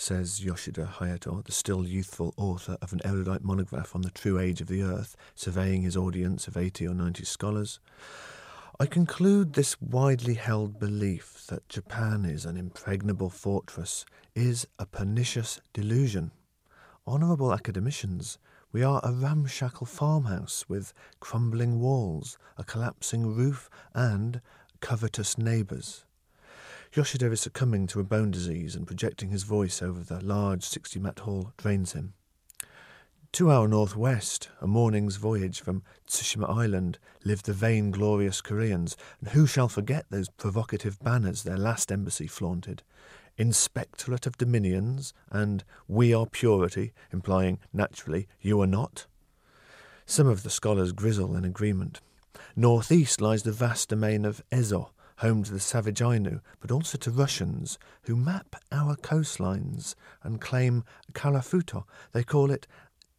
says Yoshida Hayato, the still youthful author of an erudite monograph on the true age of the earth, surveying his audience of 80 or 90 scholars, I conclude this widely held belief that Japan is an impregnable fortress is a pernicious delusion. Honourable academicians, we are a ramshackle farmhouse with crumbling walls, a collapsing roof, and covetous neighbours. Yoshida is succumbing to a bone disease and projecting his voice over the large 60 mat hall drains him. To our northwest, a morning's voyage from Tsushima Island, lived the vain, glorious Koreans, and who shall forget those provocative banners their last embassy flaunted? Inspectorate of Dominions and We are Purity, implying, naturally, you are not? Some of the scholars grizzle in agreement. Northeast lies the vast domain of Ezo, home to the savage Ainu, but also to Russians who map our coastlines and claim Karafuto. They call it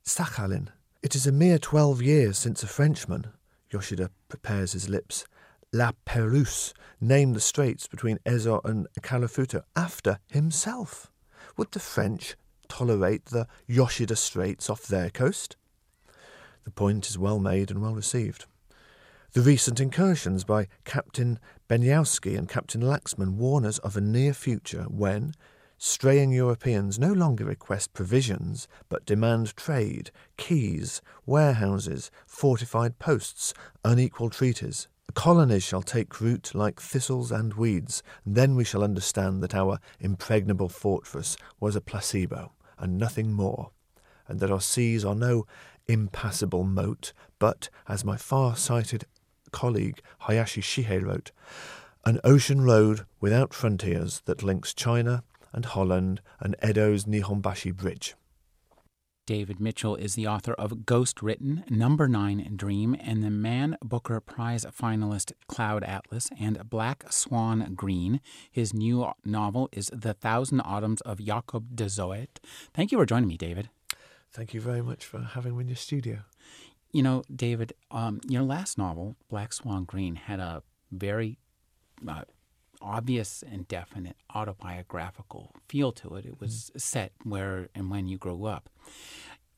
Sakhalin. It is a mere twelve years since a Frenchman, Yoshida prepares his lips, La Perouse, named the straits between Ezo and Karafuto after himself. Would the French tolerate the Yoshida Straits off their coast? The point is well made and well received. The recent incursions by Captain Benyowski and Captain Laxman warn us of a near future when straying Europeans no longer request provisions but demand trade, keys, warehouses, fortified posts, unequal treaties. Colonies shall take root like thistles and weeds, then we shall understand that our impregnable fortress was a placebo and nothing more, and that our seas are no impassable moat, but, as my far sighted colleague Hayashi Shihei wrote, an ocean road without frontiers that links China and Holland and Edo's Nihonbashi Bridge. David Mitchell is the author of Ghost Written, Number Nine Dream, and the Man Booker Prize finalist Cloud Atlas, and Black Swan Green. His new novel is The Thousand Autumns of Jacob de Zoet. Thank you for joining me, David. Thank you very much for having me in your studio. You know, David, um, your last novel, Black Swan Green, had a very uh, obvious and definite autobiographical feel to it. It was mm. set where and when you grew up.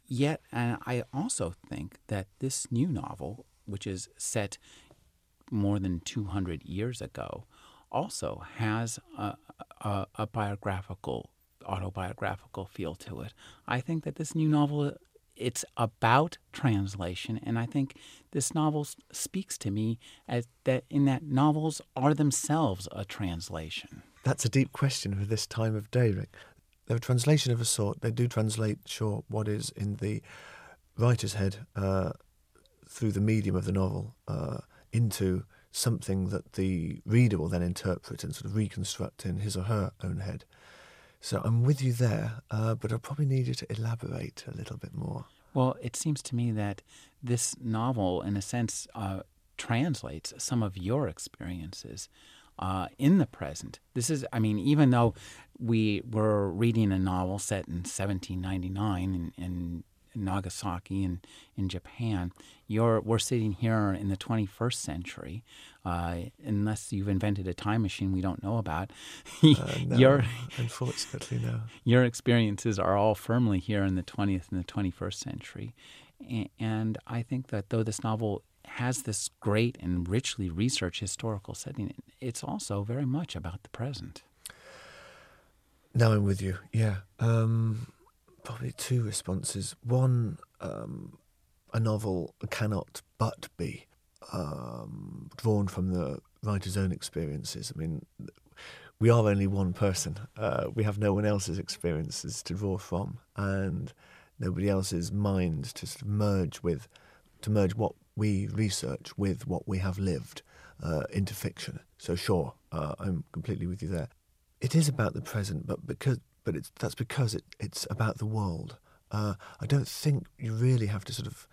Yet, and I also think that this new novel, which is set more than 200 years ago, also has a, a, a biographical, autobiographical feel to it. I think that this new novel it's about translation, and I think this novel speaks to me as that in that novels are themselves a translation. That's a deep question for this time of day, Rick. They're a translation of a sort. They do translate, sure, what is in the writer's head uh, through the medium of the novel uh, into something that the reader will then interpret and sort of reconstruct in his or her own head. So I'm with you there, uh, but I probably need you to elaborate a little bit more. Well, it seems to me that this novel, in a sense, uh, translates some of your experiences uh, in the present. This is, I mean, even though we were reading a novel set in 1799 in, in Nagasaki and in Japan. You're we're sitting here in the 21st century, uh, unless you've invented a time machine we don't know about. uh, no, your, unfortunately, no. Your experiences are all firmly here in the 20th and the 21st century, and I think that though this novel has this great and richly researched historical setting, it's also very much about the present. Now I'm with you. Yeah. Um, probably two responses. One, um, a novel cannot but be um, drawn from the writer's own experiences. I mean, we are only one person. Uh, we have no one else's experiences to draw from, and nobody else's mind to sort of merge with, to merge what we research with what we have lived uh, into fiction. So sure, uh, I'm completely with you there. It is about the present, but because but it's that's because it, it's about the world. Uh, I don't think you really have to sort of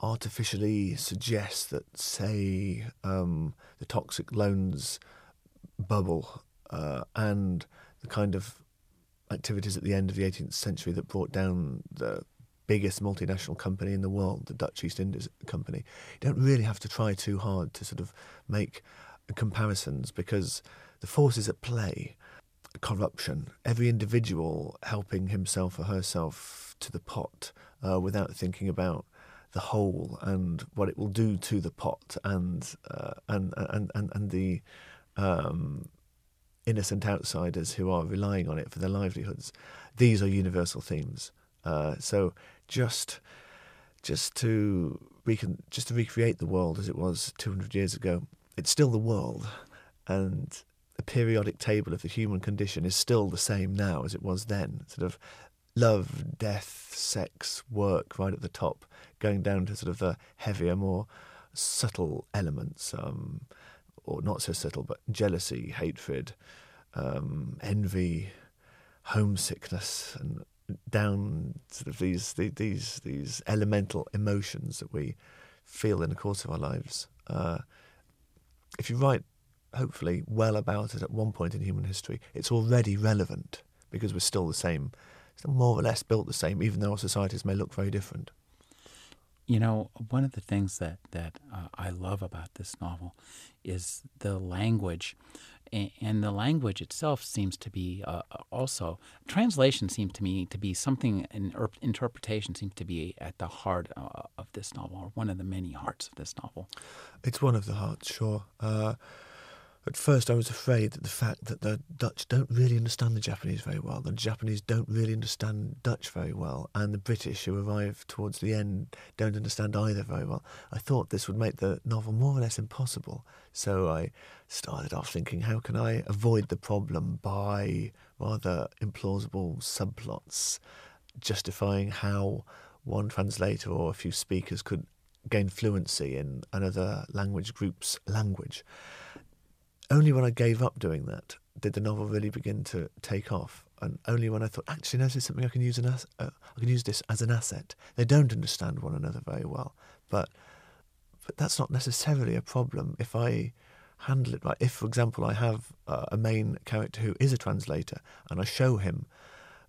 artificially suggest that, say, um, the toxic loans bubble uh, and the kind of activities at the end of the 18th century that brought down the biggest multinational company in the world, the Dutch East India Company. You don't really have to try too hard to sort of make comparisons because the forces at play corruption, every individual helping himself or herself to the pot uh, without thinking about the whole and what it will do to the pot and uh, and, and and and the um, innocent outsiders who are relying on it for their livelihoods. These are universal themes. Uh, so just just to recon- just to recreate the world as it was 200 years ago, it's still the world, and the periodic table of the human condition is still the same now as it was then. Sort of love, death, sex, work right at the top, going down to sort of the heavier, more subtle elements, um, or not so subtle, but jealousy, hatred, um, envy, homesickness, and down sort of these these these elemental emotions that we feel in the course of our lives. Uh, if you write, hopefully, well about it at one point in human history, it's already relevant because we're still the same, still more or less built the same, even though our societies may look very different. You know, one of the things that that uh, I love about this novel is the language. And the language itself seems to be uh, also translation seems to me to be something and interpretation seems to be at the heart uh, of this novel or one of the many hearts of this novel. It's one of the hearts sure. Uh, at first I was afraid that the fact that the Dutch don't really understand the Japanese very well, the Japanese don't really understand Dutch very well, and the British who arrive towards the end don't understand either very well. I thought this would make the novel more or less impossible. So I started off thinking, how can I avoid the problem by rather implausible subplots justifying how one translator or a few speakers could gain fluency in another language group's language only when I gave up doing that did the novel really begin to take off. And only when I thought, actually, no, this is something I can use. An as- uh, I can use this as an asset. They don't understand one another very well, but but that's not necessarily a problem if I handle it right. If, for example, I have uh, a main character who is a translator, and I show him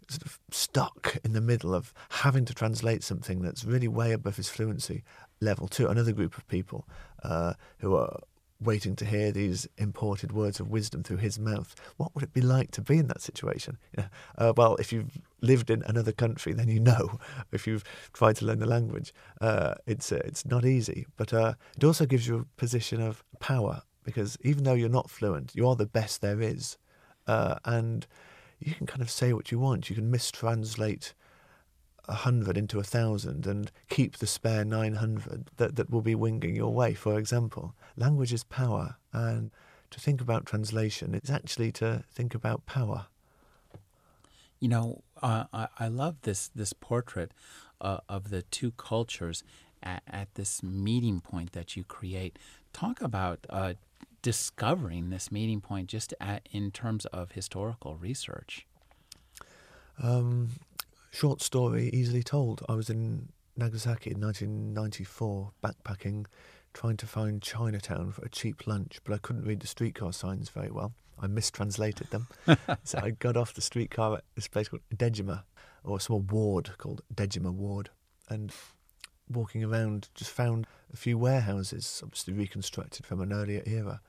sort of stuck in the middle of having to translate something that's really way above his fluency level to another group of people uh, who are waiting to hear these imported words of wisdom through his mouth. What would it be like to be in that situation? Uh, well, if you've lived in another country, then you know. If you've tried to learn the language, uh, it's uh, it's not easy. But uh, it also gives you a position of power because even though you're not fluent, you are the best there is, uh, and you can kind of say what you want. You can mistranslate a hundred into a thousand and keep the spare 900 that, that will be winging your way, for example. Language is power, and to think about translation is actually to think about power. You know, uh, I, I love this, this portrait uh, of the two cultures at, at, this meeting point that you create. Talk about uh, discovering this meeting point just at, in terms of historical research. Um, short story, easily told. I was in Nagasaki in 1994, backpacking, trying to find Chinatown for a cheap lunch, but I couldn't read the streetcar signs very well. I mistranslated them. so I got off the streetcar at this place called Dejima, or a small ward called Dejima Ward, and walking around just found a few warehouses, obviously reconstructed from an earlier era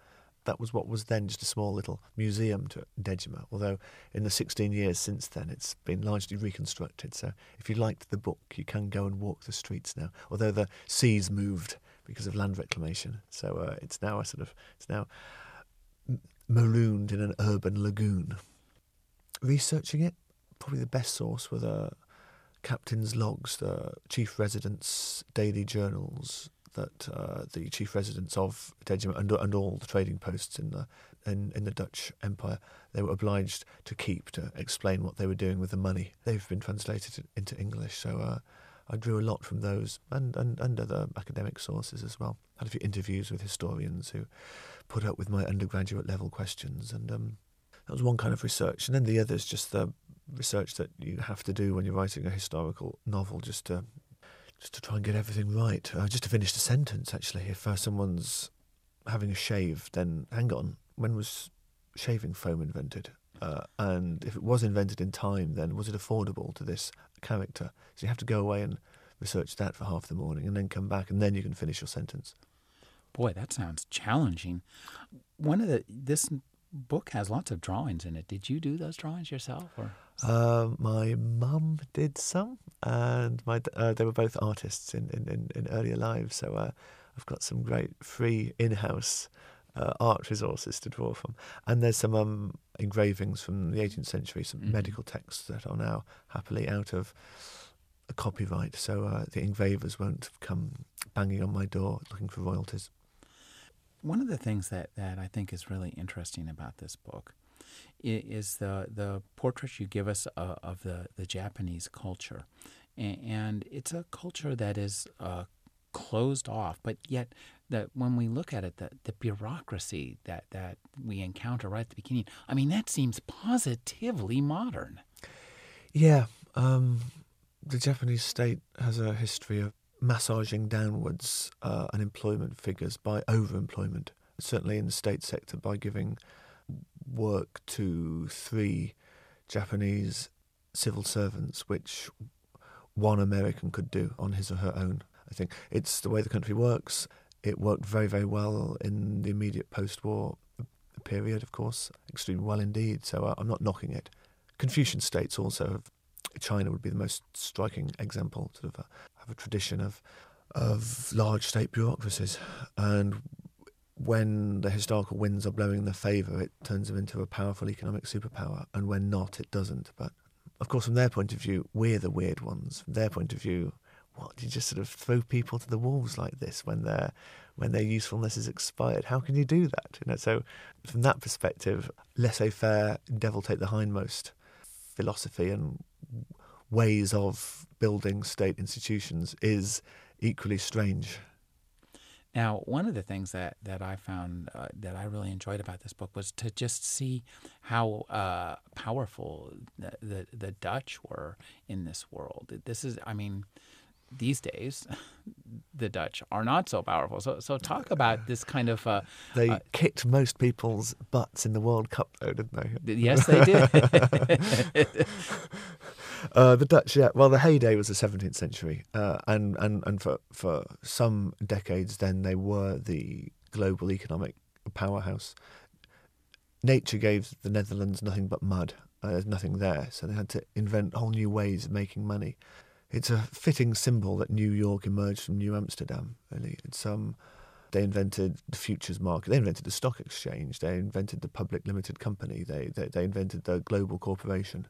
that was what was then just a small little museum to Dejima, although in the 16 years since then it's been largely reconstructed. So if you liked the book, you can go and walk the streets now, although the seas moved because of land reclamation. So uh, it's now a sort of, it's now marooned in an urban lagoon. Researching it, probably the best source were the captain's logs, the chief residents' daily journals, that uh, the chief residents of Dejima and, and all the trading posts in the in, in the Dutch Empire they were obliged to keep to explain what they were doing with the money. They've been translated into English, so uh, I drew a lot from those and, and, and other academic sources as well. Had a few interviews with historians who put up with my undergraduate level questions, and um, that was one kind of research. And then the other is just the research that you have to do when you're writing a historical novel, just to just to try and get everything right. Uh, just to finish the sentence, actually, if uh, someone's having a shave, then hang on, when was shaving foam invented? Uh, and if it was invented in time, then was it affordable to this character? So you have to go away and research that for half the morning and then come back and then you can finish your sentence. Boy, that sounds challenging. One of the this book has lots of drawings in it. Did you do those drawings yourself, or? Uh, my mum did some, and my uh, they were both artists in, in, in, in earlier lives. So uh, I've got some great free in-house uh, art resources to draw from, and there's some um, engravings from the 18th century, some mm-hmm. medical texts that are now happily out of a copyright. So uh, the engravers won't come banging on my door looking for royalties. One of the things that, that I think is really interesting about this book is the the portrait you give us of, of the, the Japanese culture. And it's a culture that is uh, closed off, but yet that when we look at it, the, the bureaucracy that, that we encounter right at the beginning, I mean, that seems positively modern. Yeah. Um, the Japanese state has a history of massaging downwards uh, unemployment figures by overemployment. Certainly in the state sector, by giving work to three Japanese civil servants, which one American could do on his or her own. I think it's the way the country works. It worked very, very well in the immediate post war period, of course, extremely well indeed. So uh, I'm not knocking it. Confucian states also China would be the most striking example, sort of a, have a tradition of of large state bureaucracies, and when the historical winds are blowing in their favour, it turns them into a powerful economic superpower, and when not, it doesn't. But of course, from their point of view, we're the weird ones. From their point of view, what do you just sort of throw people to the wolves like this when their when their usefulness is expired? How can you do that? You know, so from that perspective, laissez-faire, devil take the hindmost philosophy and ways of building state institutions is equally strange. Now, one of the things that, that I found uh, that I really enjoyed about this book was to just see how uh, powerful the, the, the Dutch were in this world. This is, I mean, these days, the Dutch are not so powerful. So, so talk about this kind of. Uh, they uh, kicked most people's butts in the World Cup, though, didn't they? Yes, they did. uh, the Dutch, yeah. Well, the heyday was the 17th century, uh, and and and for for some decades, then they were the global economic powerhouse. Nature gave the Netherlands nothing but mud. Uh, there's nothing there, so they had to invent whole new ways of making money it's a fitting symbol that New York emerged from New Amsterdam. Really, it's um, they invented the futures market. They invented the stock exchange. They invented the public limited company. They they, they invented the global corporation.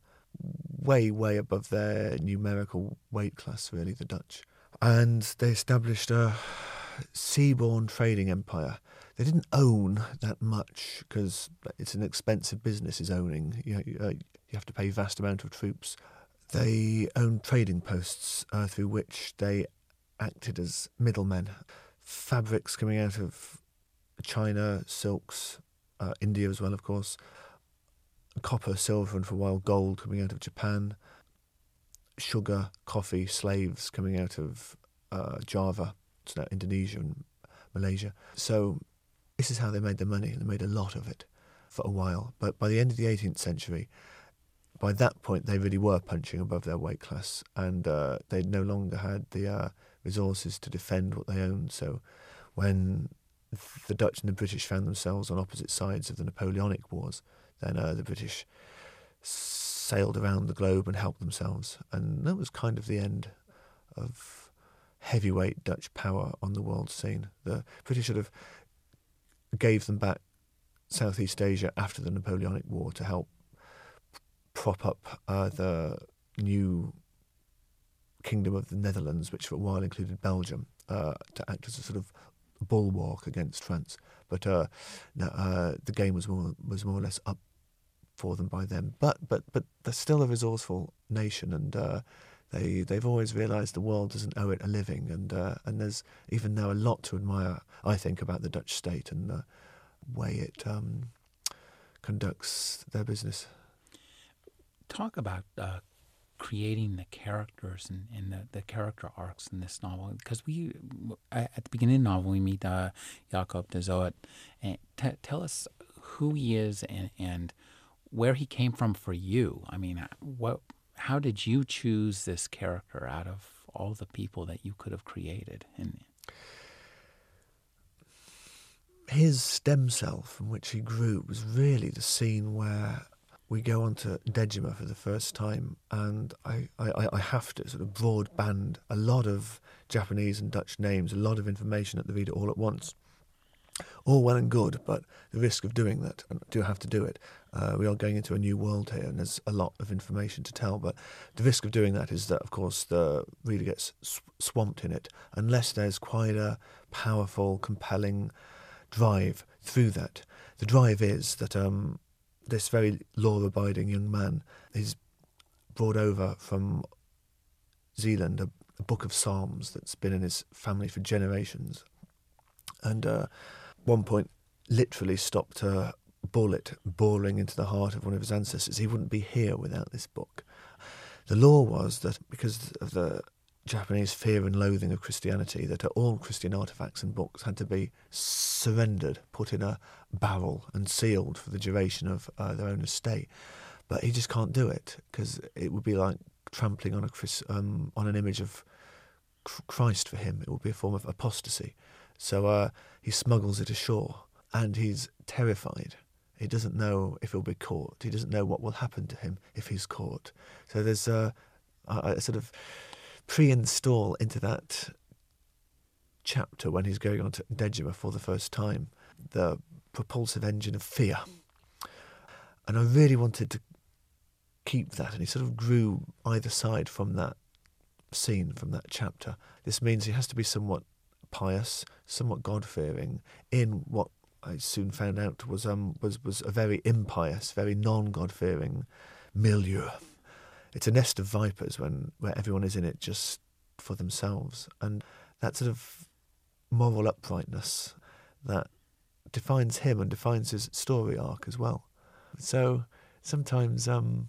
Way way above their numerical weight class, really, the Dutch, and they established a seaborne trading empire. They didn't own that much because it's an expensive business. Is owning you, know, uh, you have to pay vast amount of troops they owned trading posts uh, through which they acted as middlemen. Fabrics coming out of China, silks, uh, India as well, of course, copper, silver, and for a while gold coming out of Japan, sugar, coffee, slaves coming out of uh, Java, it's now Indonesia and Malaysia. So this is how they made their money, they made a lot of it for a while. But by the end of the 18th century, by that point, they really were punching above their weight class, and uh, they no longer had the uh, resources to defend what they owned. So, when the Dutch and the British found themselves on opposite sides of the Napoleonic Wars, then uh, the British sailed around the globe and helped themselves, and that was kind of the end of heavyweight Dutch power on the world scene. The British sort of gave them back Southeast Asia after the Napoleonic War to help prop up uh, the new kingdom of the Netherlands, which for a while included Belgium, uh, to act as a sort of bulwark against France. But uh, uh, the game was more was more or less up for them by them. But but but they're still a resourceful nation, and uh, they they've always realised the world doesn't owe it a living, and uh, and there's even now a lot to admire. I think about the Dutch state and the way it um, conducts their business talk about uh, creating the characters and, and the, the character arcs in this novel because we at the beginning of the novel we meet uh, Jacob de Zoet and t- tell us who he is and, and where he came from for you. I mean, what how did you choose this character out of all the people that you could have created? And his stem cell from which he grew was really the scene where we go on to Dejima for the first time, and I, I, I have to sort of broadband a lot of Japanese and Dutch names, a lot of information at the reader all at once. All well and good, but the risk of doing that, and I do have to do it. Uh, we are going into a new world here, and there's a lot of information to tell. But the risk of doing that is that, of course, the reader gets sw- swamped in it, unless there's quite a powerful, compelling drive through that. The drive is that um, this very law abiding young man is brought over from Zeeland, a, a, book of Psalms that's been in his family for generations. And uh, one point, literally stopped a bullet boring into the heart of one of his ancestors. He wouldn't be here without this book. The law was that because of the Japanese fear and loathing of Christianity that all Christian artifacts and books had to be surrendered, put in a barrel, and sealed for the duration of uh, their own estate. But he just can't do it because it would be like trampling on a um, on an image of Christ for him. It would be a form of apostasy. So uh, he smuggles it ashore, and he's terrified. He doesn't know if he'll be caught. He doesn't know what will happen to him if he's caught. So there's a, a sort of pre-install into that chapter when he's going on to Dejima for the first time, the propulsive engine of fear. And I really wanted to keep that, and he sort of grew either side from that scene, from that chapter. This means he has to be somewhat pious, somewhat God fearing, in what I soon found out was um was was a very impious, very non God fearing milieu it's a nest of vipers when where everyone is in it just for themselves, and that sort of moral uprightness that defines him and defines his story arc as well. So sometimes um,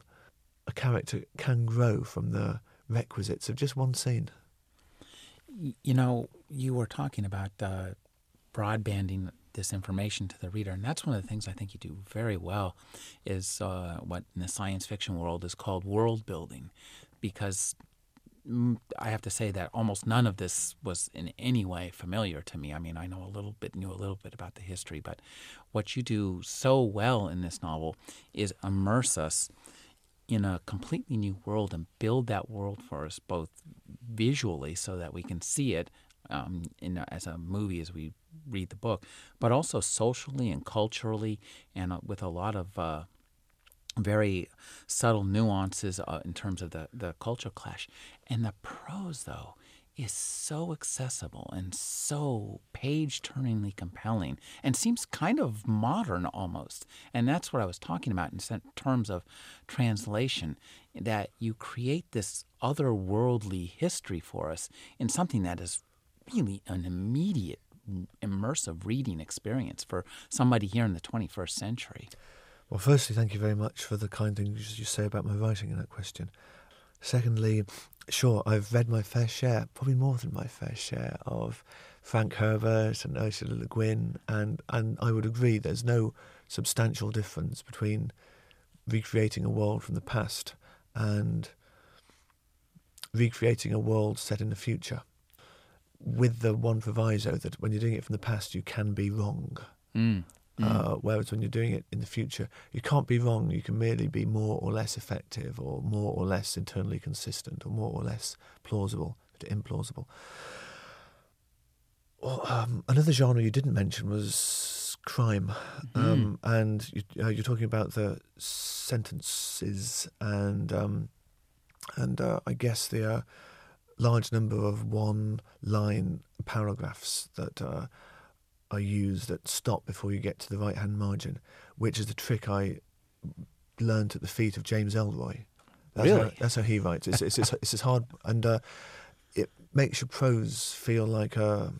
a character can grow from the requisites of just one scene. You know, you were talking about uh, broadbanding this information to the reader. And that's one of the things I think you do very well is uh, what in the science fiction world is called world building. Because mm, I have to say that almost none of this was in any way familiar to me. I mean, I know a little bit, knew a little bit about the history, but what you do so well in this novel is immerse us in a completely new world and build that world for us both visually so that we can see it um, in as a movie as we read the book, but also socially and culturally, and uh, with a lot of uh, very subtle nuances uh, in terms of the the culture clash. And the prose, though, is so accessible and so page turningly compelling and seems kind of modern almost. And that's what I was talking about in terms of translation that you create this otherworldly history for us in something that is really an immediate immersive reading experience for somebody here in the 21st century. Well, firstly, thank you very much for the kind things you say about my writing in that question. Secondly, sure, I've read my fair share, probably more than my fair share, of Frank Herbert and Ursula Le Guin, and, and I would agree there's no substantial difference between recreating a world from the past and recreating a world set in the future with the one proviso that when you're doing it from the past, you can be wrong. Mm. Mm. Uh, whereas when you're doing it in the future, you can't be wrong. You can merely be more or less effective, or more or less internally consistent, or more or less plausible, implausible. Well, um, another genre you didn't mention was crime, mm. um, and you, are uh, talking about the sentences and um, and uh, I guess the uh, large number of one line paragraphs that uh, are used that stop before you get to the right hand margin, which is the trick I learned at the feet of James Ellroy. That's really? How, that's how he writes. It's, it's, it's, it's as hard, and uh, it makes your prose feel like a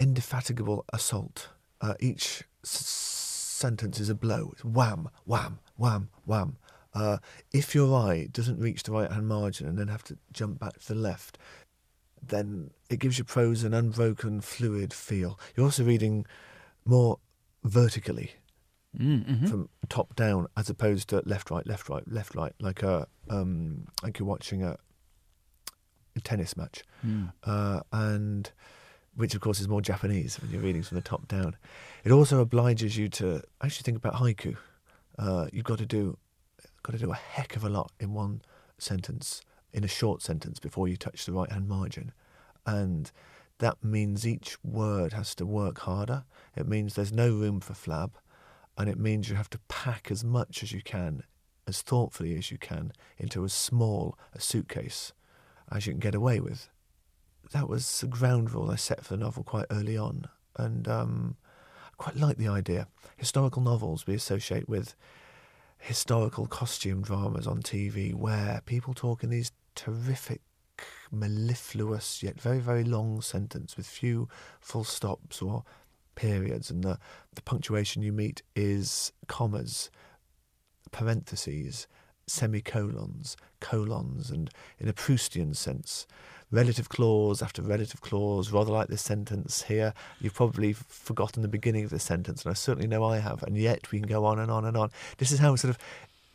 indefatigable assault. Uh, each s- sentence is a blow. It's wham, wham, wham, wham. Uh, if your eye doesn't reach the right hand margin and then have to jump back to the left, then it gives your prose an unbroken, fluid feel. You're also reading more vertically Mm-hmm. from top down as opposed to left, right, left, right, left, right, like a um, like you're watching a, a tennis match, Mm. uh, and which of course is more Japanese when you're reading from the top down. It also obliges you to actually think about haiku. Uh, you've got to do got to do a heck of a lot in one sentence, in a short sentence, before you touch the right hand margin, and that means each word has to work harder. It means there's no room for flab, and it means you have to pack as much as you can, as thoughtfully as you can, into as small a suitcase as you can get away with. That was the ground rule I set for the novel quite early on, and um, I quite like the idea. Historical novels we associate with historical costume dramas on TV where people talk in these terrific, mellifluous yet very, very long sentence with few full stops or periods, and the, the punctuation you meet is commas, parentheses, semicolons, colons, and in a Proustian sense, relative clause after relative clause, rather like this sentence here. You've probably forgotten the beginning of the sentence, and I certainly know I have, and yet we can go on and on and on. This is how sort of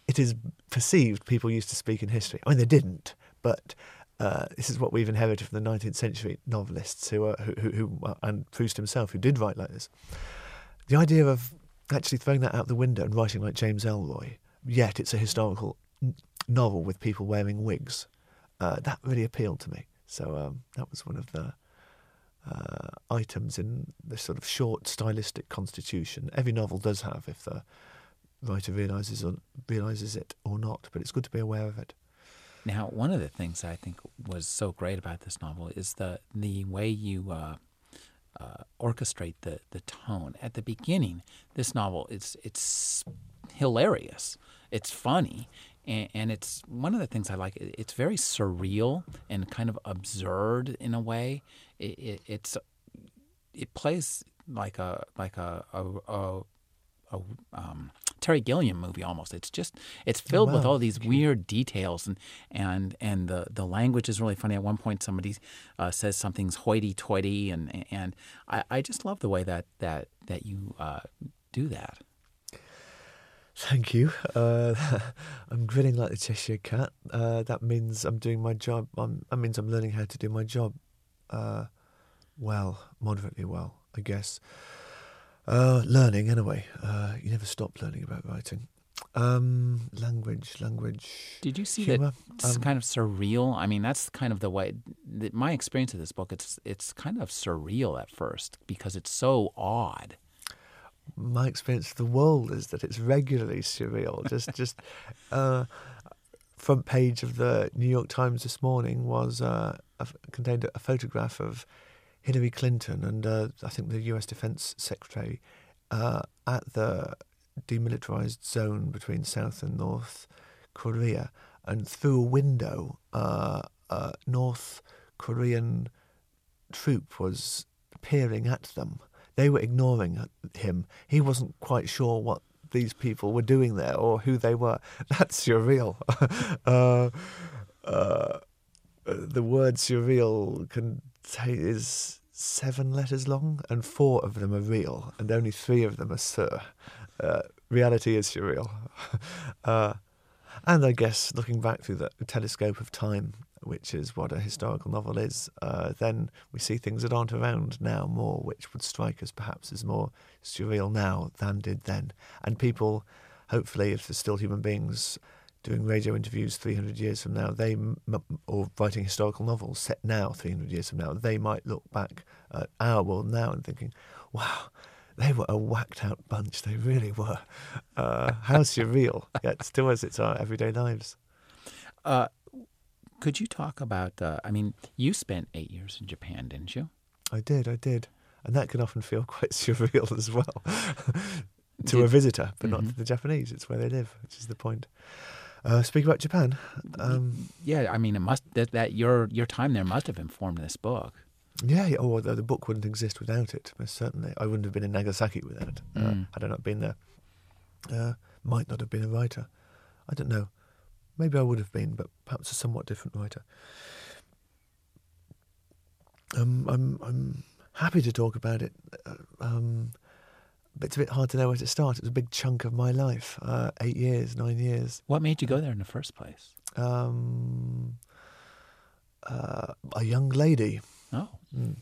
it is perceived people used to speak in history. I mean, they didn't, but uh, this is what we've inherited from the 19th century novelists who, are, who, who, who, uh, and Proust himself, who did write like this. The idea of actually throwing that out the window and writing like James Ellroy, yet it's a historical novel with people wearing wigs, uh, that really appealed to me. So um, that was one of the uh, items in the sort of short stylistic constitution. Every novel does have, if the writer realizes or realizes it or not, but it's good to be aware of it. Now, one of the things I think was so great about this novel is the the way you uh, uh, orchestrate the the tone. At the beginning, this novel it's it's hilarious, it's funny, and, and it's one of the things I like. It's very surreal and kind of absurd in a way. It, it, it's it plays like a like a a, a, a um, Terry Gilliam movie almost. It's just it's filled with wow. all these weird details and and and the the language is really funny. At one point, somebody uh, says something's hoity-toity, and and I, I just love the way that that that you uh, do that. Thank you. Uh, I'm grinning like the Cheshire Cat. Uh, that means I'm doing my job. I'm, that means I'm learning how to do my job uh, well, moderately well, I guess. Uh, learning, anyway. Uh, you never stop learning about writing. Um, language, language. Did you see Humour. that it's Um, kind of surreal? I mean, that's kind of the way. The, my experience of this book, it's it's kind of surreal at first because it's so odd. My experience of the world is that it's regularly surreal. Just, just uh, front page of the New York Times this morning was uh, a, contained a photograph of Hillary Clinton and uh, I think the U.S. Defense Secretary uh, at the demilitarized zone between South and North Korea, and through a window, uh, a North Korean troop was peering at them. They were ignoring him. He wasn't quite sure what these people were doing there or who they were. That's surreal. uh, uh, the word surreal can is seven letters long, and four of them are real, and only three of them are sur. Uh, reality is surreal. uh, and I guess looking back through the telescope of time, which is what a historical novel is, uh, then we see things that aren't around now more, which would strike us perhaps as more surreal now than did then. And people, hopefully, if they're still human beings doing radio interviews 300 years from now, they m- or writing historical novels set now 300 years from now, they might look back at our world now and thinking, wow, they were a whacked out bunch. They really were. Uh, how surreal. Yet to us, it's our everyday lives. Uh, could you talk about? Uh, I mean, you spent eight years in Japan, didn't you? I did, I did. And that can often feel quite surreal as well to a visitor, but not Mhm. to the Japanese. It's where they live, which is the point. Uh, speak about Japan. Um, Yeah, I mean, it must that, that your your time there must have informed this book. yeah, yeah, oh, the, the book wouldn't exist without it, most certainly. I wouldn't have been in Nagasaki without it. Uh, Mm. had I not been there. Uh, might not have been a writer. I don't know. Maybe I would have been, but perhaps a somewhat different writer. Um, I'm I'm happy to talk about it. Uh, um, but it's a bit hard to know where to start. It was a big chunk of my life, uh, eight years, nine years. What made you go there in the first place? Um, uh, a young lady. Oh, Mm.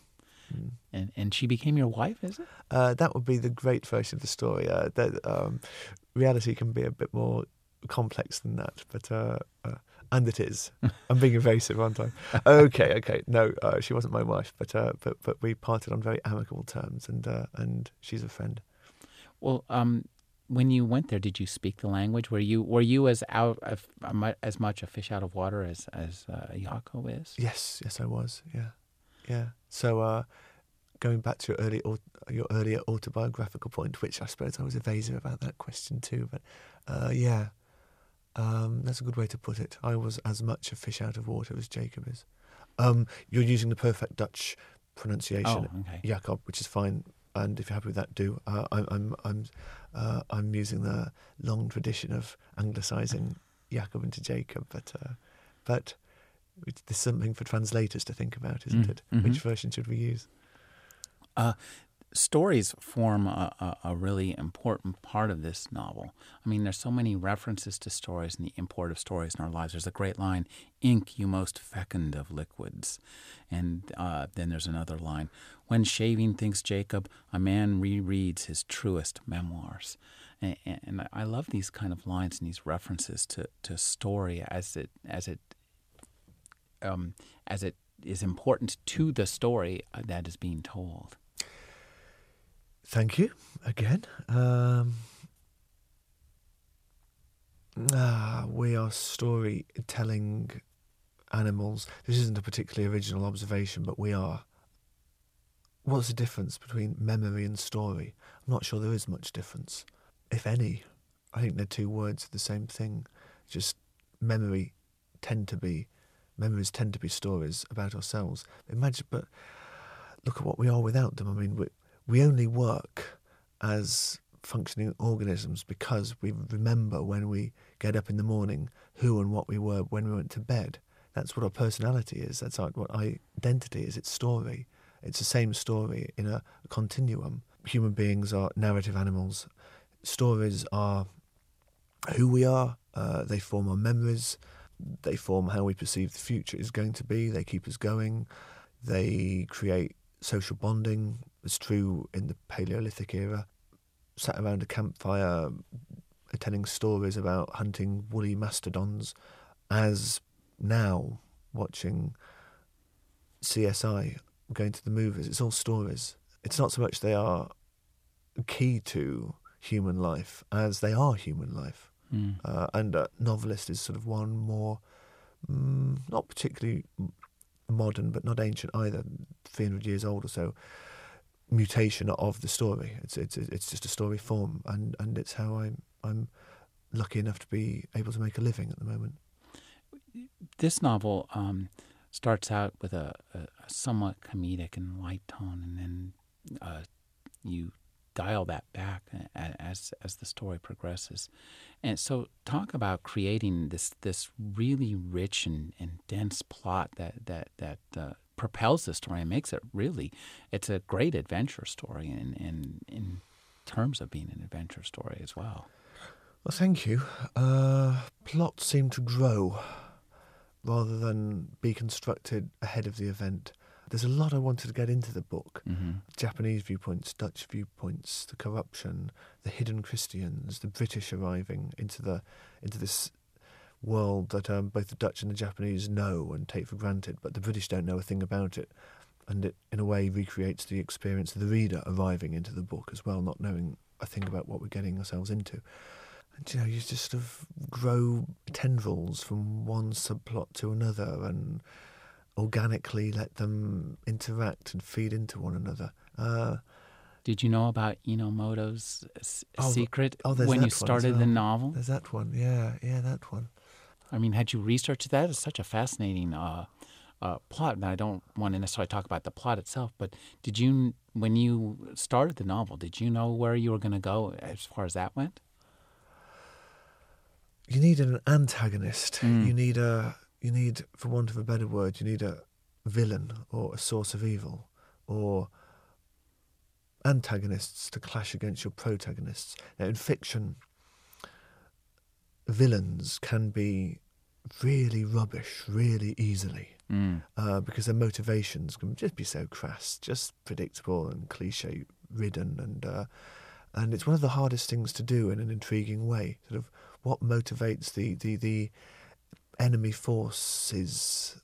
and and she became your wife, is it? Uh, that would be the great version of the story. Uh, that um, reality can be a bit more complex than that, but uh, uh, and it is. I'm being evasive, aren't I? Okay, okay. No, uh, she wasn't my wife, but uh, but but we parted on very amicable terms, and uh, and she's a friend. Well, um, when you went there, did you speak the language? Were you were you as out of, as much a fish out of water as as uh, Jaco is? Yes, yes, I was. Yeah, yeah. So uh, going back to your early your earlier autobiographical point, which I suppose I was evasive about that question too, but uh, yeah, um, that's a good way to put it. I was as much a fish out of water as Jacob is. Um, you're using the perfect Dutch pronunciation, Oh, okay. Jacob, which is fine. And if you're happy with that, do. Uh, I'm I'm I'm uh, I'm using the long tradition of anglicising Jacob into Jacob, but uh, but there's something for translators to think about, isn't Mm, it? mhm. Which version should we use? Stories form a, a, a really important part of this novel. I mean, there's so many references to stories and the import of stories in our lives. There's a great line, "Ink, you most fecund of liquids," and uh, then there's another line, "When shaving thinks Jacob, a man rereads his truest memoirs." And, and I love these kind of lines and these references to, to story as it as it um, as it is important to the story uh, that is being told. Thank you again. Um, ah, we are storytelling animals. This isn't a particularly original observation, but we are. What's the difference between memory and story? I'm not sure there is much difference, if any. I think they're two words of the same thing. Just memory tend to be memories tend to be stories about ourselves. Imagine, but look at what we are without them. I mean, we, we only work as functioning organisms because we remember when we get up in the morning who and what we were when we went to bed. That's what our personality is. That's our, what identity is. It's story. It's the same story in a, a continuum. Human beings are narrative animals. Stories are who we are. Uh, they form our memories. They form how we perceive the future is going to be. They keep us going. They create social bonding. It's true in the Paleolithic era. Sat around a campfire, telling stories about hunting woolly mastodons, as now watching CSI, going to the movies. It's all stories. It's not so much they are key to human life as they are human life. Mm. Uh, and a novelist is sort of one more, mm, not particularly modern, but not ancient either, 300 years old or so, mutation of the story. It's it's it's just a story form, and, and it's how I'm I'm lucky enough to be able to make a living at the moment. this novel um, starts out with a, a, somewhat comedic and light tone, and then uh, you dial that back as as the story progresses. And so, talk about creating this this really rich and, and dense plot that that that uh, propels the story and makes it really it's a great adventure story in in in terms of being an adventure story as well. Well, thank you. Uh, plot seemed to grow rather than be constructed ahead of the event. There's a lot I wanted to get into the book. Mm-hmm. Japanese viewpoints, Dutch viewpoints, the corruption, the hidden Christians, the British arriving into the into this world that um, both the Dutch and the Japanese know and take for granted, but the British don't know a thing about it. And it, in a way, recreates the experience of the reader arriving into the book as well, not knowing a thing about what we're getting ourselves into. And you know, you just sort of grow tendrils from one subplot to another and organically let them interact and feed into one another. Uh, Did you know about Enomoto's s- Oh, secret oh, when you started the novel? there's that one, yeah, yeah, that one. I mean, had you researched that? It's such a fascinating uh, uh, plot, and I don't want to necessarily talk about the plot itself. But did you, when you started the novel, did you know where you were going to go as far as that went? you need an antagonist. Mm. You need a you need, for want of a better word, you need a villain or a source of evil or antagonists to clash against your protagonists. Now, in fiction, villains can be really rubbish really easily Mm. uh, because their motivations can just be so crass, just predictable and cliche ridden, and uh, and it's one of the hardest things to do in an intriguing way. Sort of what motivates the the the enemy forces,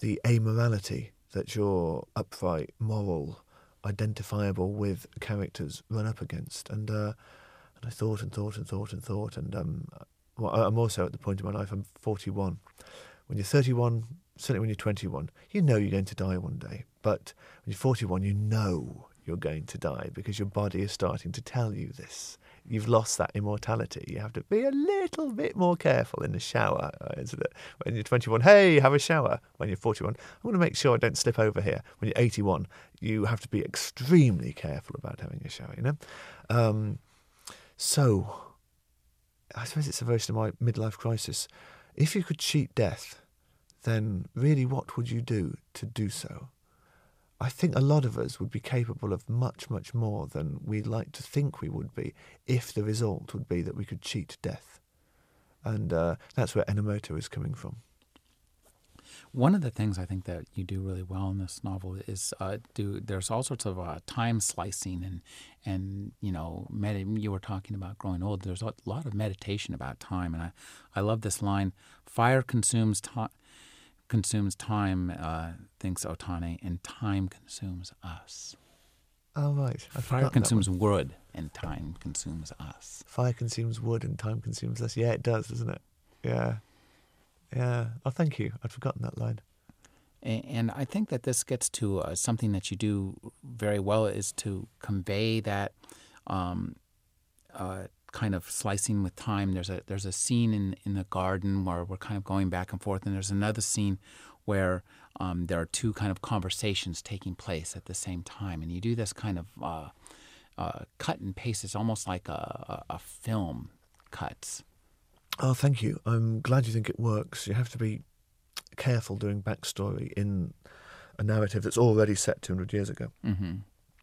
the amorality that your upright, moral, identifiable with characters run up against, and uh, and I thought and thought and thought and thought, and um, well, I'm also at the point in my life. I'm 41. When you're 31, certainly when you're 21, you know you're going to die one day. But when you're 41, you know you're going to die because your body is starting to tell you this. You've lost that immortality. You have to be a little bit more careful in the shower. Isn't it? When you're 21, hey, have a shower. When you're 41, I want to make sure I don't slip over here. When you're 81, you have to be extremely careful about having a shower, you know? Um, so, I suppose it's a version of my midlife crisis. If you could cheat death, then really what would you do to do so? I think a lot of us would be capable of much, much more than we like to think we would be if the result would be that we could cheat death. And uh, that's where Enomoto is coming from. One of the things I think that you do really well in this novel is uh, do there's all sorts of uh, time slicing and and you know med- you were talking about growing old. There's a lot of meditation about time, and I I love this line: "Fire consumes time." Consumes time, uh, thinks Otane, and time consumes us. Oh, right. I Fire consumes wood, and time consumes us. Fire consumes wood and time consumes us. Yeah, it does, doesn't it? Yeah. Yeah. Oh, thank you. I'd forgotten that line. And I think that this gets to uh, something that you do very well is to convey that um, uh, kind of slicing with time. There's a there's a scene in in the garden where we're kind of going back and forth, and there's another scene where um, there are two kind of conversations taking place at the same time, and you do this kind of uh, uh, cut and paste. It's almost like a, a, a film cuts. Oh, thank you. I'm glad you think it works. You have to be careful doing backstory in a narrative that's already set 200 years ago,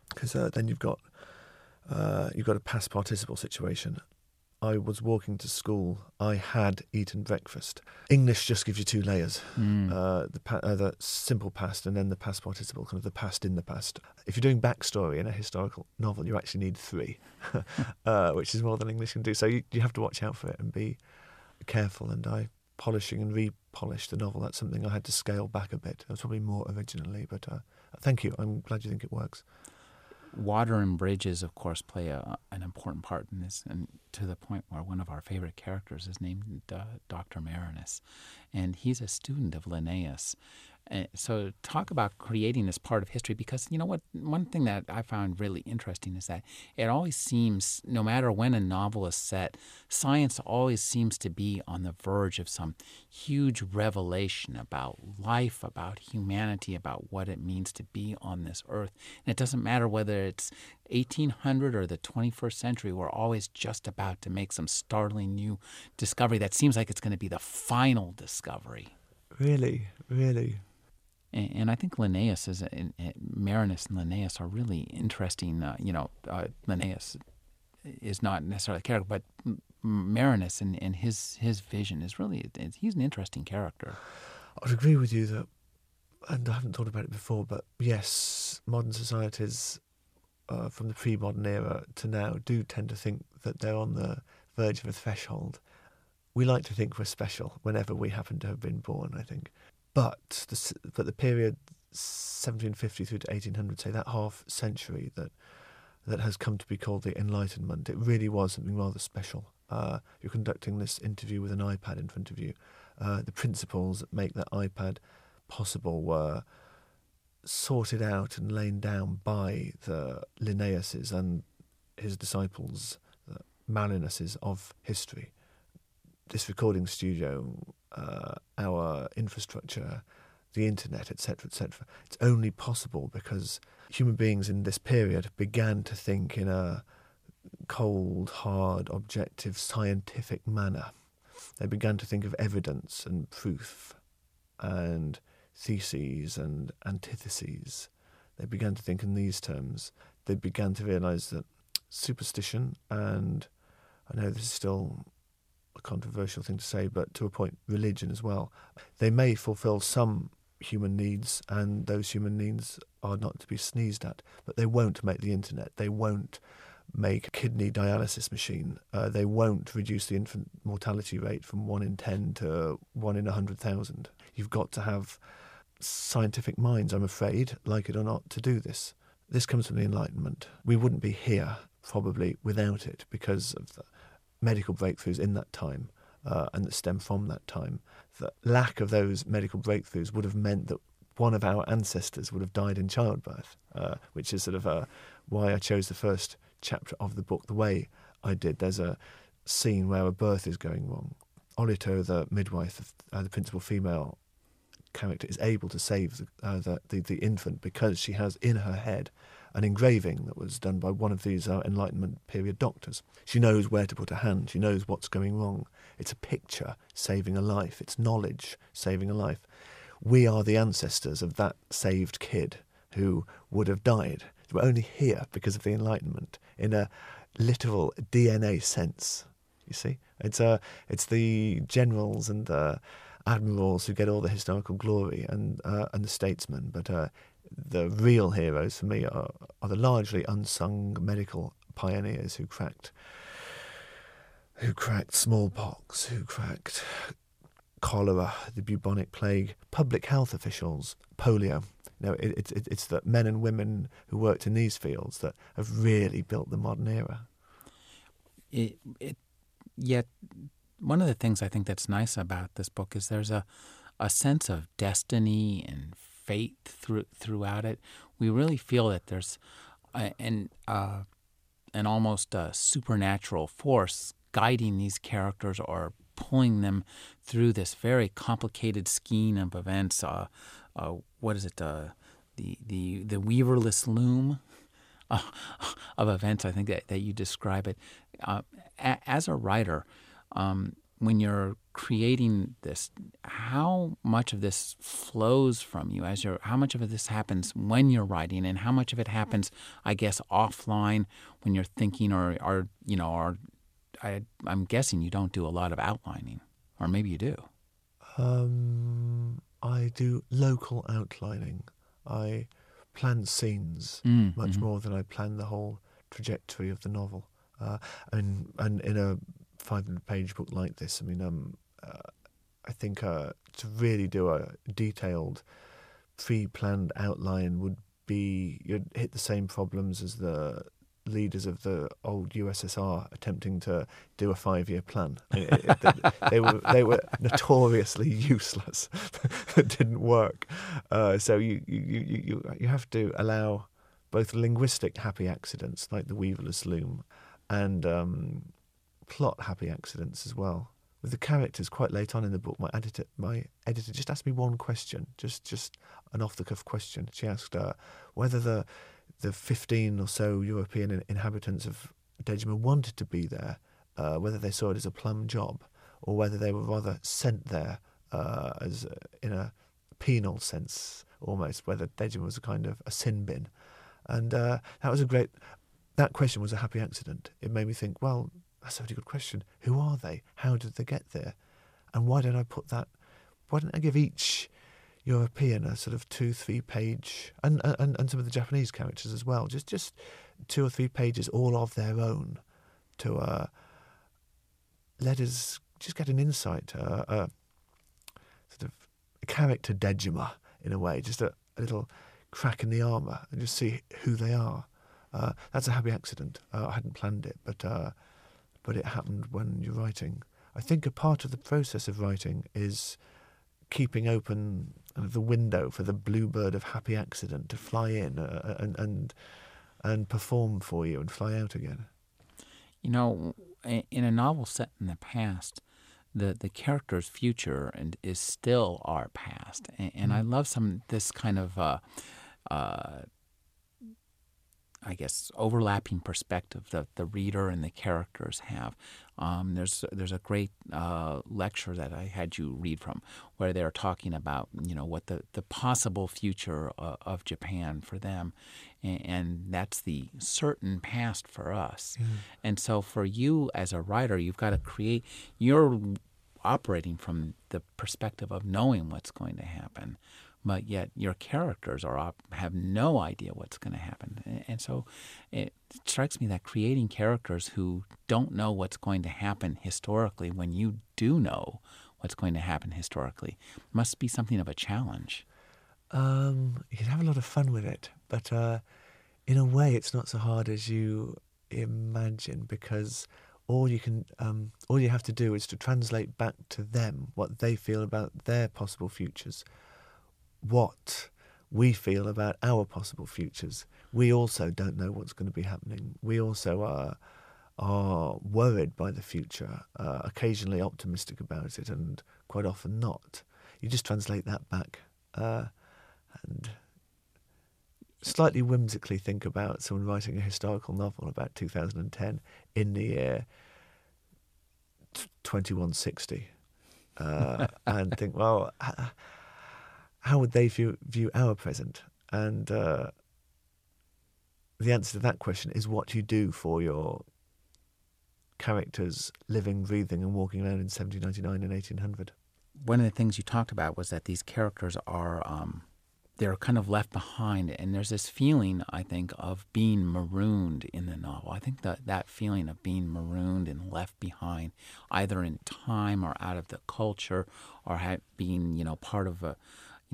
because uh, then you've got uh, you've got a past participle situation. I was walking to school. I had eaten breakfast. English just gives you two layers: Mm. uh, the pa- uh, the simple past and then the past participle, kind of the past in the past. If you're doing backstory in a historical novel, you actually need three, uh, which is more than English can do. So you, you have to watch out for it and be careful. And I polishing and repolished the novel. That's something I had to scale back a bit. I was probably more originally, but uh, thank you. I'm glad you think it works. water and bridges, of course, play a, an important part in this, and to the point where one of our favorite characters is named uh, Dr. Marinus, and he's a student of Linnaeus. Uh, so, talk about creating this part of history because you know what? One thing that I found really interesting is that it always seems, no matter when a novel is set, science always seems to be on the verge of some huge revelation about life, about humanity, about what it means to be on this earth. And it doesn't matter whether it's 1800 or the 21st century, we're always just about to make some startling new discovery that seems like it's going to be the final discovery. Really, really. And, I think Linnaeus is, Marinus and Linnaeus are really interesting. Uh, you know, uh, Linnaeus is not necessarily a character, but Marinus and, and his his vision is really he's an interesting character. I would agree with you that, and I haven't thought about it before, but yes, modern societies uh, from the pre modern era to now do tend to think that they're on the verge of a threshold. We like to think we're special whenever we happen to have been born, I think. But the, but the period 1750 through to 1800, say that half century that that has come to be called the Enlightenment, it really was something rather special. Uh, you're conducting this interview with an iPad in front of you. Uh, the principles that make that iPad possible were sorted out and laid down by the Linnaeuses and his disciples, the Marinuses of history. This recording studio, uh, our infrastructure, the internet, etc., etc. It's only possible because human beings in this period began to think in a cold, hard, objective, scientific manner. They began to think of evidence and proof and theses and antitheses. They began to think in these terms. They began to realize that superstition, and I know this is still a controversial thing to say, but to a point, religion as well, they may fulfill some human needs, and those human needs are not to be sneezed at, but they won't make the internet. They won't make a kidney dialysis machine. Uh, they won't reduce the infant mortality rate from 1 in 10 to 1 in 100,000. You've got to have scientific minds, I'm afraid, like it or not, to do this. This comes from the Enlightenment. We wouldn't be here probably without it because of the medical breakthroughs in that time uh, and that stem from that time. The lack of those medical breakthroughs would have meant that one of our ancestors would have died in childbirth, uh, which is sort of uh, why I chose the first chapter of the book the way I did. There's a scene where a birth is going wrong. Orito, the midwife, uh, the principal female character, is able to save the, uh, the, the, the, infant because she has in her head an engraving that was done by one of these uh, Enlightenment period doctors. She knows where to put her hand, she knows what's going wrong. It's a picture saving a life, it's knowledge saving a life. We are the ancestors of that saved kid who would have died. We're only here because of the Enlightenment in a literal DNA sense. You see, it's uh, it's the generals and the admirals who get all the historical glory and uh, and the statesmen, but uh, the real heroes for me are, are the largely unsung medical pioneers who cracked who cracked smallpox, who cracked cholera, the bubonic plague, public health officials, polio. You know, it, it, it's the men and women who worked in these fields that have really built the modern era. It, it, yet, one of the things I think that's nice about this book is there's a, a sense of destiny and fate through, throughout it. We really feel that there's an, uh, an almost a supernatural force guiding these characters or pulling them through this very complicated skein of events. Uh, uh, what is it? Uh, the the the weaverless loom uh, of events. I think that, that you describe it uh, a, as a writer. Um, when you're creating this, how much of this flows from you as you're, how much of this happens when you're writing, and how much of it happens, I guess, offline when you're thinking, or, or you know, or I, I'm guessing you don't do a lot of outlining, or maybe you do. Um, I do local outlining. I plan scenes mm, much mm-hmm. more than I plan the whole trajectory of the novel. Uh, and and in a 500 page book like this, I mean, um, I think uh, to really do a detailed, pre planned outline would be you'd hit the same problems as the leaders of the old USSR attempting to do a five-year plan. They were they were notoriously useless. it didn't work. Uh, so you, you you you have to allow both linguistic happy accidents like the weaverless loom and um, plot happy accidents as well. With the characters, quite late on in the book, my editor my editor just asked me one question, just just an off-the-cuff question. She asked uh, whether the the 15 or so European inhabitants of Dejima wanted to be there, uh, whether they saw it as a plum job or whether they were rather sent there uh, as uh, in a penal sense almost, whether Dejima was a kind of a sin bin. And uh, that was a great, that question was a happy accident. It made me think, well, that's a really good question. Who are they? How did they get there? And why don't I put that, why don't I give each European, a sort of two, three page, and, and, and some of the Japanese characters as well, just just two or three pages all of their own to uh, let us just get an insight, uh, a sort of character Dejima in a way, just a, a, little crack in the armour and just see who they are. Uh, that's a happy accident. Uh, I hadn't planned it, but uh, but it happened when you're writing. I think a part of the process of writing is keeping open the window for the bluebird of happy accident to fly in uh, uh, and and and perform for you and fly out again. You know, in a novel set in the past, the the character's future and is still our past, and, and mm. I love some this kind of. Uh, uh, I guess overlapping perspective that the reader and the characters have. Um, there's there's a great uh, lecture that I had you read from where they're talking about you know what the, the possible future uh, of Japan for them, and, and, that's the certain past for us. Mm. And so for you as a writer, you've got to create. You're operating from the perspective of knowing what's going to happen but yet your characters are op- have no idea what's going to happen. And so it strikes me that creating characters who don't know what's going to happen historically when you do know what's going to happen historically must be something of a challenge. Um, you can have a lot of fun with it, but uh, in a way, it's not so hard as you imagine because all you can um, all you have to do is to translate back to them what they feel about their possible futures what we feel about our possible futures. We also don't know what's going to be happening. We also are are worried by the future, uh, occasionally optimistic about it, and quite often not. You just translate that back uh, and slightly whimsically think about someone writing a historical novel about 2010 in the year 2160 uh, and think, well, how would they view, view our present? And uh, the answer to that question is what you do for your characters living, breathing, and walking around in 1799 and 1800. One of the things you talked about was that these characters are um, they're kind of left behind, and there's this feeling I think of being marooned in the novel. I think that that feeling of being marooned and left behind, either in time or out of the culture, or being you know part of a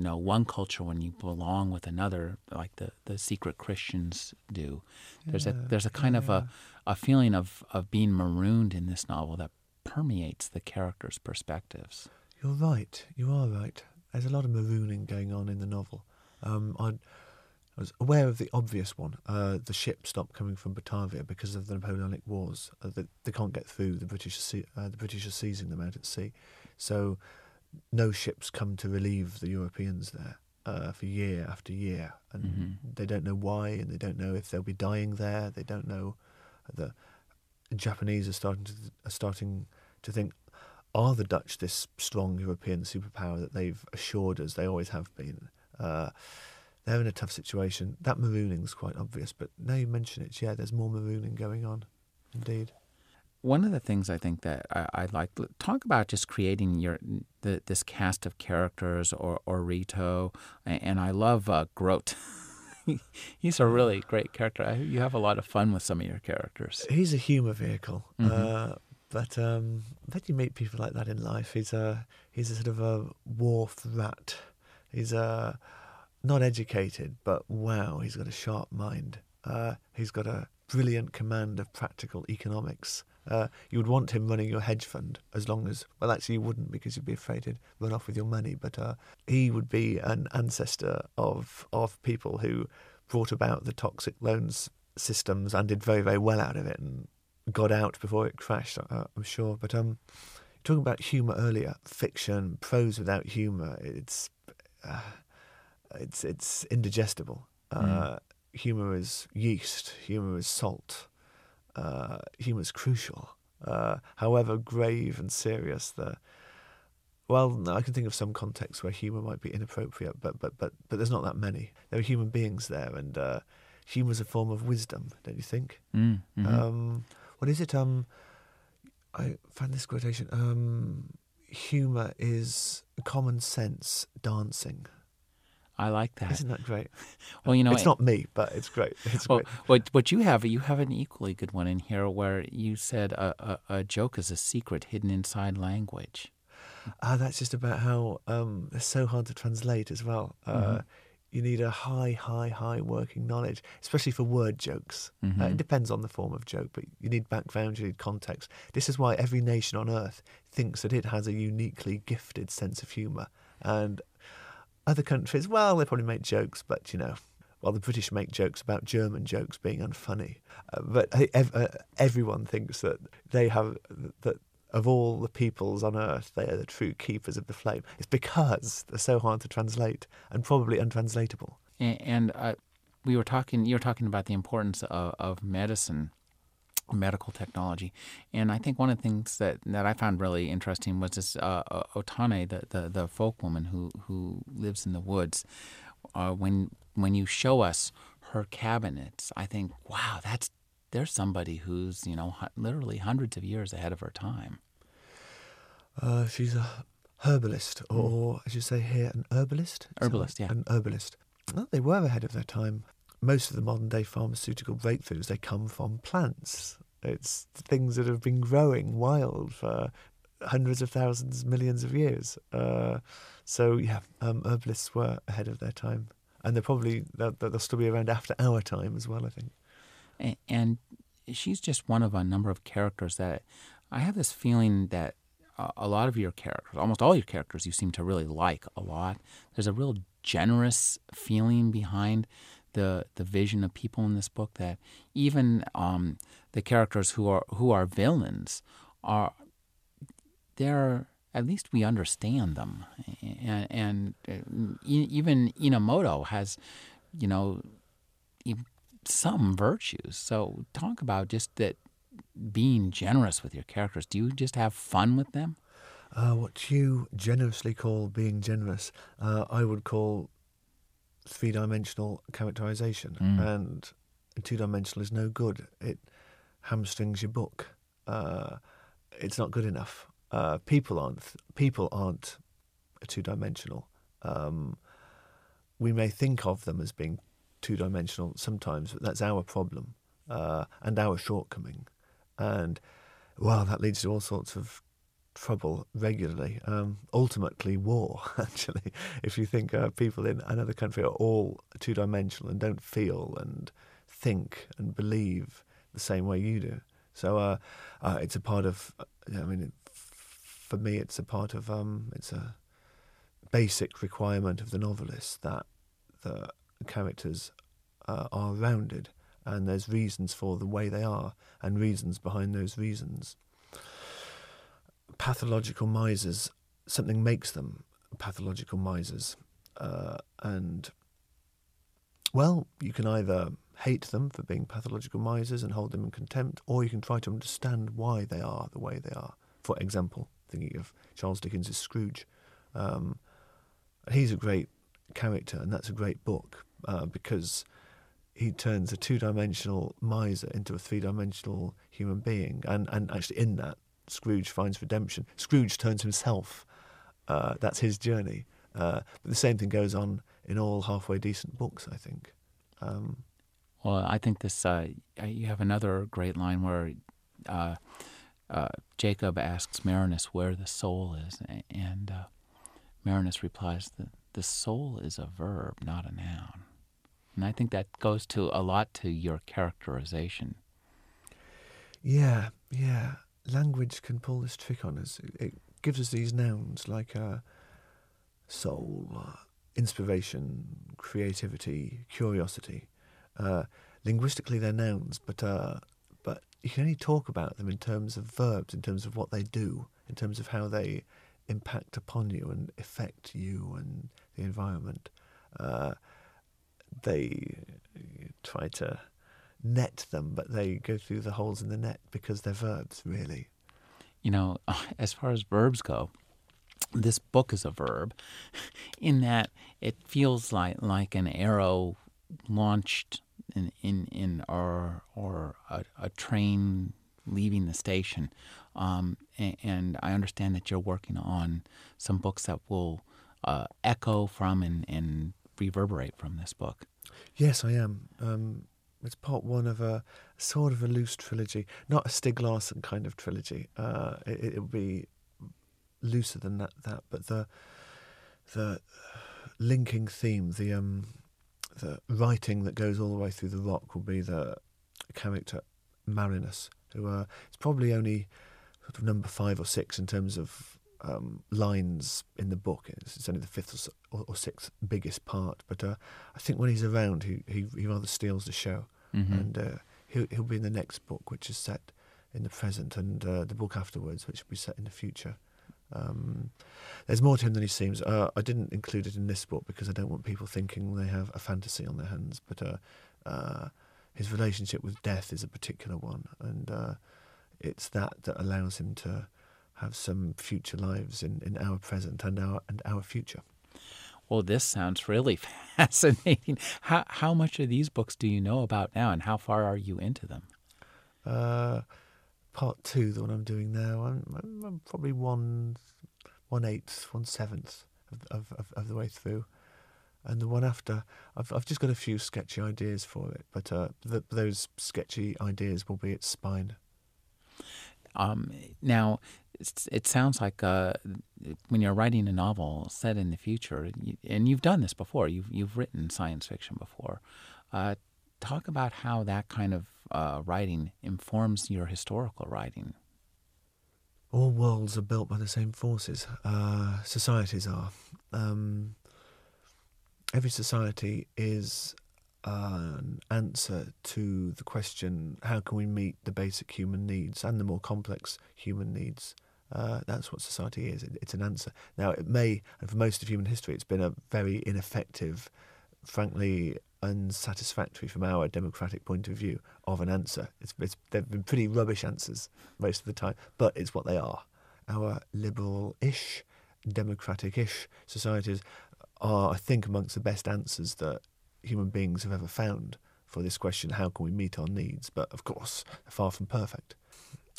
you know one culture when you belong with another like the, the secret christians do there's yeah, a there's a kind yeah. of a, a feeling of, of being marooned in this novel that permeates the characters perspectives you're right you are right there's a lot of marooning going on in the novel um, I, I was aware of the obvious one. Uh, the ship stopped coming from Batavia because of the Napoleonic Wars. Uh, they, they, can't get through. The British, uh, the British are seizing them out at sea. So no ships come to relieve the Europeans there uh, for year after year, and mm-hmm. they don't know why, and they don't know if they'll be dying there. They don't know. The Japanese are starting to are starting to think: Are the Dutch this strong European superpower that they've assured us they always have been? Uh, they're in a tough situation. That marooning is quite obvious, but now you mention it, yeah, there's more marooning going on. Indeed one of the things I think that I, would like to talk about just creating your the, this cast of characters or, or Rito, and I love uh, Grote. He's a really great character. You have a lot of fun with some of your characters. He's a humor vehicle, mm-hmm. uh, but um, then you meet people like that in life. He's a he's a sort of a wharf rat. He's a uh, not educated, but wow, he's got a sharp mind. Uh, he's got a brilliant command of practical economics. Uh, you would want him running your hedge fund as long as, well, actually, you wouldn't because you'd be afraid he'd run off with your money. But uh, he would be an ancestor of of people who brought about the toxic loans systems and did very, very well out of it and got out before it crashed, uh, I'm sure. But um, talking about humour earlier, fiction, prose without humour, it's uh, it's it's indigestible. Mm. Humour is yeast. Humour is salt uh, humour is crucial. Uh, however grave and serious the well, I can think of some contexts where humour might be inappropriate, but but but but there's not that many. There are human beings there, and uh, humour is a form of wisdom, don't you think? Mm, mm-hmm. um, what is it? Um, I found this quotation. Um, humour is common sense dancing. I like that. Isn't that great? well, you know, it's not me, but it's great. It's well, great. What what you have, you have an equally good one in here where you said a, a, a joke is a secret hidden inside language. Ah, that's just about how um, it's so hard to translate as well. Uh, mm-hmm. You need a high, high, high working knowledge, especially for word jokes. Mm-hmm. Uh, it depends on the form of joke, but you need background, you need context. This is why every nation on earth thinks that it has a uniquely gifted sense of humour. And other countries, well, they probably make jokes, but you know, well, the British make jokes about German jokes being unfunny. Uh, but uh, everyone thinks that they have that of all the peoples on earth, they are the true keepers of the flame. It's because they're so hard to translate and probably untranslatable. And, and uh, we were talking. You were talking about the importance of, of medicine medical technology. And I think one of the things that, that I found really interesting was this uh, uh Otane, the, the, the folk woman who, who lives in the woods. Uh, when when you show us her cabinets, I think, wow, that's there's somebody who's you know literally hundreds of years ahead of her time. Uh, she's a herbalist, or, mm. as you say here, an herbalist. Herbalist, yeah, an herbalist. Well, they were ahead of their time most of the modern day pharmaceutical breakthroughs they come from plants. It's things that have been growing wild for hundreds of thousands, millions of years. Uh, so yeah, um, herbalists were ahead of their time, and they're probably they'll, they'll, still be around after our time as well. I think. And, and she's just one of a number of characters that I have this feeling that a lot of your characters, almost all your characters, you seem to really like a lot. There's a real generous feeling behind the the vision of people in this book that even um, the characters who are who are villains are they're at least we understand them. And, and uh, even Enomoto has you know some virtues. So talk about just that being generous with your characters. Do you just have fun with them? Uh, what you generously call being generous, uh, I would call three dimensional characterization, mm. and two dimensional is no good. It hamstrings your book. Uh, it's not good enough. Uh, people aren't people aren't two dimensional. Um, we may think of them as being two dimensional sometimes, but that's our problem uh, and our shortcoming. And well, that leads to all sorts of trouble regularly. Um, ultimately, war, actually. If you think uh, people in another country are all two dimensional and don't feel and think and believe the same way you do. So uh, uh, it's a part of, uh, I mean, it, for me, it's a part of, um, it's a basic requirement of the novelist that the characters uh, are rounded and there's reasons for the way they are and reasons behind those reasons pathological misers, something makes them pathological misers. Uh, and, well, you can either hate them for being pathological misers and hold them in contempt, or you can try to understand why they are the way they are. For example, thinking of Charles Dickens' Scrooge. Um, he's a great character, and that's a great book uh, because he turns a two dimensional miser into a three dimensional human being. And, and actually, in that, Scrooge finds redemption. Scrooge turns himself. Uh, that's his journey. Uh, but the same thing goes on in all halfway decent books, I think. Um, well, I think this. Uh, you have another great line where uh, uh, Jacob asks Marinus where the soul is, and uh, Marinus replies that the soul is a verb, not a noun. And I think that goes to a lot to your characterization. Yeah, yeah language can pull this trick on us. It gives us these nouns like uh, soul, uh, inspiration, creativity, curiosity. Uh, linguistically, they're nouns, but uh, but you can only talk about them in terms of verbs, in terms of what they do, in terms of how they impact upon you and affect you and the environment. Uh, they try to net them, but they go through the holes in the net because they're verbs, really. You know, as far as verbs go, this book is a verb in that it feels like, like an arrow launched in, in, in or, or a, a train leaving the station. Um, and, and, I understand that you're working on some books that will uh, echo from and, and reverberate from this book. Yes, I am. Um, it's part one of a sort of a loose trilogy, not a Stieg Larsson kind of trilogy. Uh, it, will be looser than that. That, but the the linking theme, the um, the writing that goes all the way through the rock will be the character Marinus, who uh, is probably only sort of number five or six in terms of um, lines in the book. It's, it's only the fifth or, or, sixth biggest part, but uh, I think when he's around, he he, he rather steals the show, mm-hmm. and uh, he'll he'll be in the next book, which is set in the present, and uh, the book afterwards, which will be set in the future. Um, there's more to him than he seems. Uh, I didn't include it in this book because I don't want people thinking they have a fantasy on their hands, but uh, uh, his relationship with death is a particular one, and uh, it's that that allows him to have some future lives in, in our present and our and our future. Well, this sounds really fascinating. How how much of these books do you know about now, and how far are you into them? Uh, part two, the one I'm doing now, I'm, I'm, I'm probably one one eighth, one seventh of, of, of, the way through. And the one after, I've, I've just got a few sketchy ideas for it, but uh, those sketchy ideas will be its spine. Um, now, it sounds like uh, when you're writing a novel set in the future, and you've done this before, you've you've written science fiction before. Uh, talk about how that kind of uh, writing informs your historical writing. All worlds are built by the same forces. Uh, societies are. Um, every society is an answer to the question how can we meet the basic human needs and the more complex human needs uh, that's what society is it, it's an answer now it may and for most of human history it's been a very ineffective frankly unsatisfactory from our democratic point of view of an answer it's, it's, they've been pretty rubbish answers most of the time but it's what they are our liberal-ish democratic-ish societies are i think amongst the best answers that human beings have ever found for this question how can we meet our needs? But of course, far from perfect.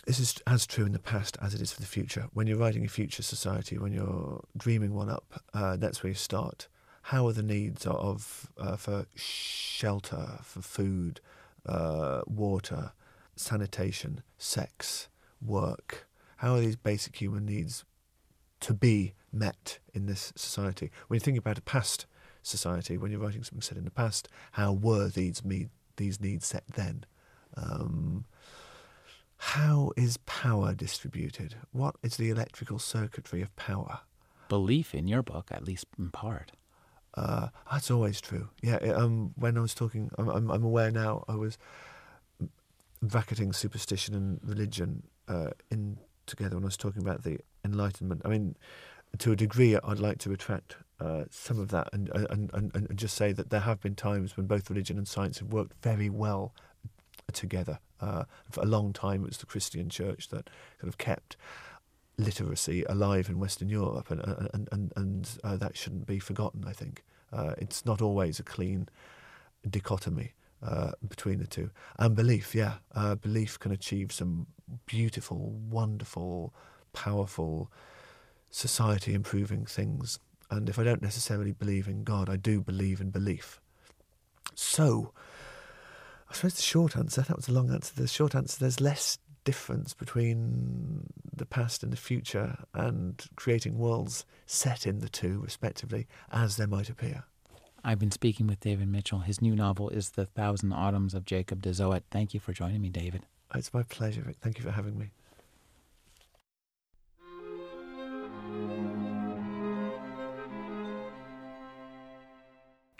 This is as true in the past as it is for the future. When you're writing a future society, when you're dreaming one up, uh, that's where you start. How are the needs of uh, for shelter, for food, uh, water, sanitation, sex, work? How are these basic human needs to be met in this society? When you think about a past society, when you're writing something set in the past, how were these me- these needs set then? Um, how is power distributed? What is the electrical circuitry of power? Belief in your book, at least in part. Uh, that's always true. Yeah. Um, when I was talking, I'm, I'm, I'm, aware now. I was bracketing superstition and religion uh, in together when I was talking about the Enlightenment. I mean, to a degree, I'd like to retract uh, some of that and, and, and, and just say that there have been times when both religion and science have worked very well together. Uh, for a long time, it was the Christian church that kind of kept literacy alive in Western Europe, and, and, and, and uh, that shouldn't be forgotten, I think. Uh, it's not always a clean dichotomy. Uh, between the two. And belief, yeah. Uh, belief can achieve some beautiful, wonderful, powerful, society improving things. And if I don't necessarily believe in God, I do believe in belief. So, I suppose the short answer, that was a long answer, the short answer, there's less difference between the past and the future and creating worlds set in the two, respectively, as they might appear. I've been speaking with David Mitchell. His new novel is The Thousand Autumns of Jacob de Zoet. Thank you for joining me, David. It's my pleasure. Thank you for having me.